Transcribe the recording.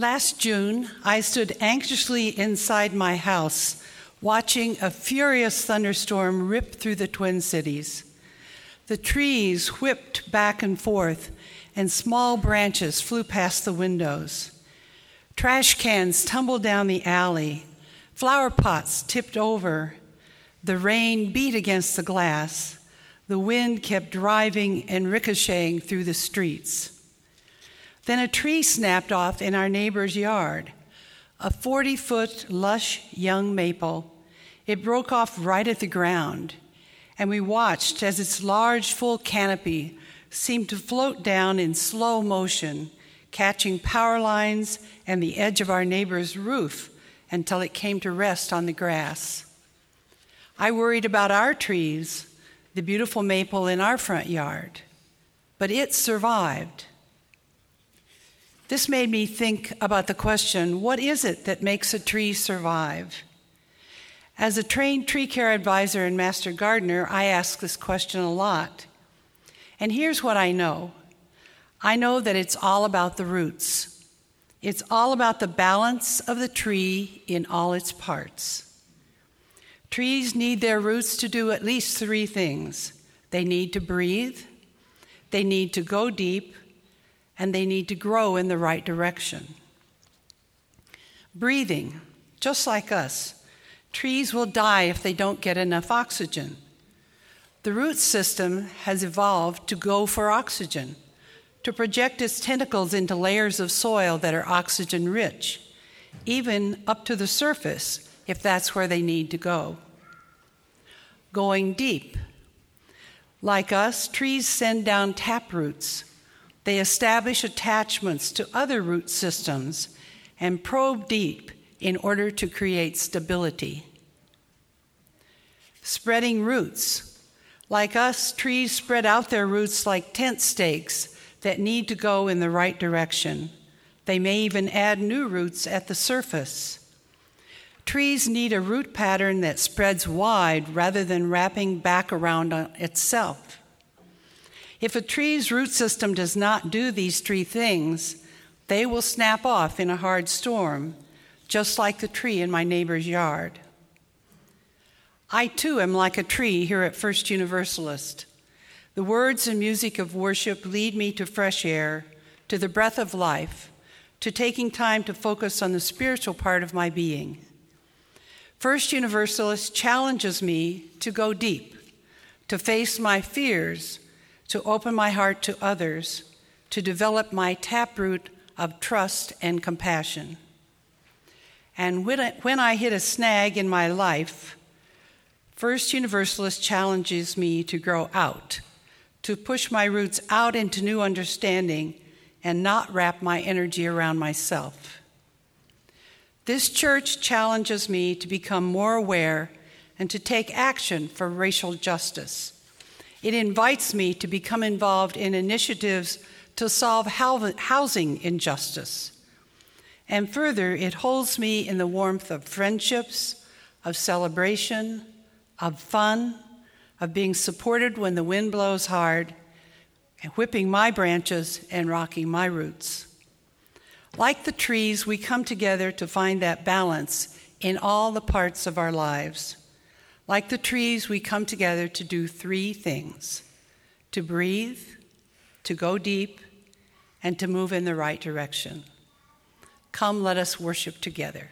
Last June, I stood anxiously inside my house, watching a furious thunderstorm rip through the Twin Cities. The trees whipped back and forth, and small branches flew past the windows. Trash cans tumbled down the alley, flower pots tipped over. The rain beat against the glass. The wind kept driving and ricocheting through the streets. Then a tree snapped off in our neighbor's yard, a 40 foot lush young maple. It broke off right at the ground, and we watched as its large, full canopy seemed to float down in slow motion, catching power lines and the edge of our neighbor's roof until it came to rest on the grass. I worried about our trees, the beautiful maple in our front yard, but it survived. This made me think about the question what is it that makes a tree survive? As a trained tree care advisor and master gardener, I ask this question a lot. And here's what I know I know that it's all about the roots, it's all about the balance of the tree in all its parts. Trees need their roots to do at least three things they need to breathe, they need to go deep, and they need to grow in the right direction. Breathing, just like us, trees will die if they don't get enough oxygen. The root system has evolved to go for oxygen, to project its tentacles into layers of soil that are oxygen rich, even up to the surface if that's where they need to go. Going deep. Like us, trees send down tap roots they establish attachments to other root systems and probe deep in order to create stability. Spreading roots. Like us, trees spread out their roots like tent stakes that need to go in the right direction. They may even add new roots at the surface. Trees need a root pattern that spreads wide rather than wrapping back around itself. If a tree's root system does not do these three things, they will snap off in a hard storm, just like the tree in my neighbor's yard. I too am like a tree here at First Universalist. The words and music of worship lead me to fresh air, to the breath of life, to taking time to focus on the spiritual part of my being. First Universalist challenges me to go deep, to face my fears to open my heart to others, to develop my taproot of trust and compassion. And when I, when I hit a snag in my life, First Universalist challenges me to grow out, to push my roots out into new understanding and not wrap my energy around myself. This church challenges me to become more aware and to take action for racial justice. It invites me to become involved in initiatives to solve housing injustice. And further, it holds me in the warmth of friendships, of celebration, of fun, of being supported when the wind blows hard, and whipping my branches and rocking my roots. Like the trees, we come together to find that balance in all the parts of our lives. Like the trees, we come together to do three things to breathe, to go deep, and to move in the right direction. Come, let us worship together.